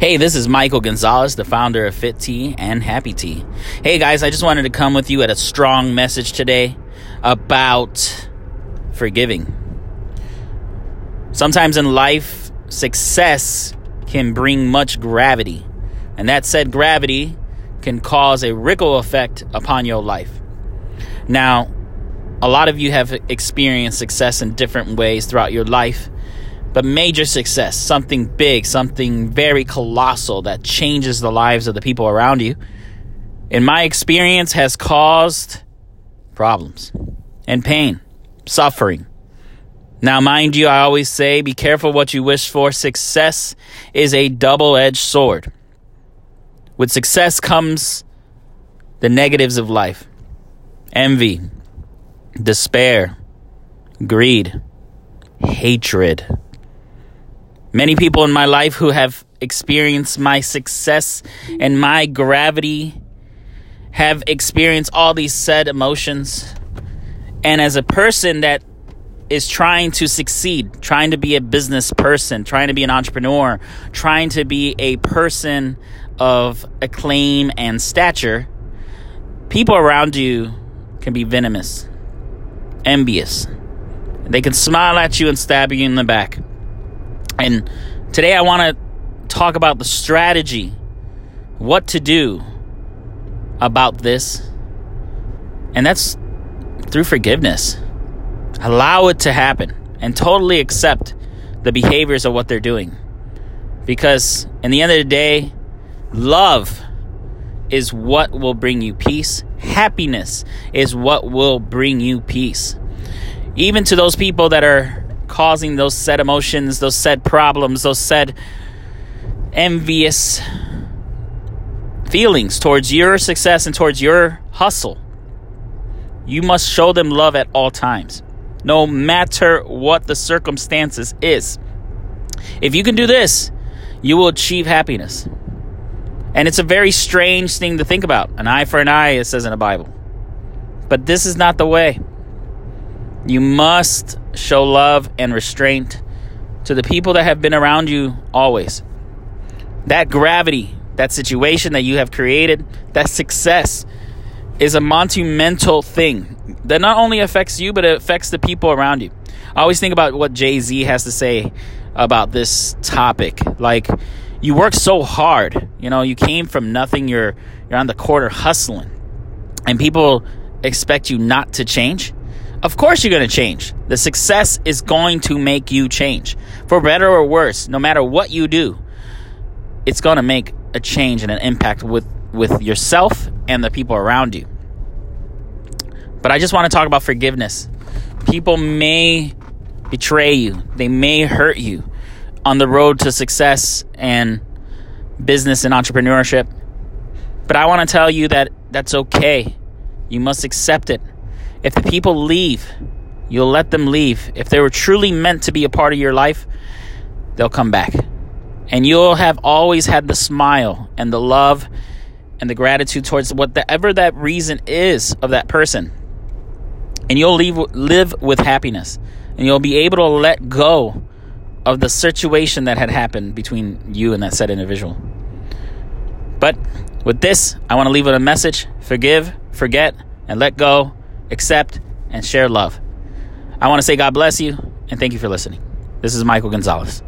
Hey, this is Michael Gonzalez, the founder of Fit Tea and Happy Tea. Hey guys, I just wanted to come with you at a strong message today about forgiving. Sometimes in life, success can bring much gravity, and that said gravity can cause a ripple effect upon your life. Now, a lot of you have experienced success in different ways throughout your life but major success, something big, something very colossal that changes the lives of the people around you, in my experience, has caused problems and pain, suffering. Now, mind you, I always say be careful what you wish for. Success is a double edged sword. With success comes the negatives of life envy, despair, greed, hatred Many people in my life who have experienced my success and my gravity have experienced all these said emotions. And as a person that is trying to succeed, trying to be a business person, trying to be an entrepreneur, trying to be a person of acclaim and stature, people around you can be venomous, envious. They can smile at you and stab you in the back. And today I want to talk about the strategy, what to do about this. And that's through forgiveness. Allow it to happen and totally accept the behaviors of what they're doing. Because in the end of the day, love is what will bring you peace. Happiness is what will bring you peace. Even to those people that are causing those said emotions, those said problems, those said envious feelings towards your success and towards your hustle. You must show them love at all times, no matter what the circumstances is. If you can do this, you will achieve happiness. And it's a very strange thing to think about. An eye for an eye, it says in the Bible. But this is not the way. You must show love and restraint to the people that have been around you always. That gravity, that situation that you have created, that success is a monumental thing that not only affects you, but it affects the people around you. I always think about what Jay Z has to say about this topic. Like, you work so hard, you know, you came from nothing, you're, you're on the corner hustling, and people expect you not to change. Of course, you're going to change. The success is going to make you change. For better or worse, no matter what you do, it's going to make a change and an impact with, with yourself and the people around you. But I just want to talk about forgiveness. People may betray you, they may hurt you on the road to success and business and entrepreneurship. But I want to tell you that that's okay. You must accept it. If the people leave, you'll let them leave. If they were truly meant to be a part of your life, they'll come back. And you'll have always had the smile and the love and the gratitude towards whatever that reason is of that person. And you'll leave, live with happiness. And you'll be able to let go of the situation that had happened between you and that said individual. But with this, I want to leave with a message forgive, forget, and let go accept, and share love. I want to say God bless you and thank you for listening. This is Michael Gonzalez.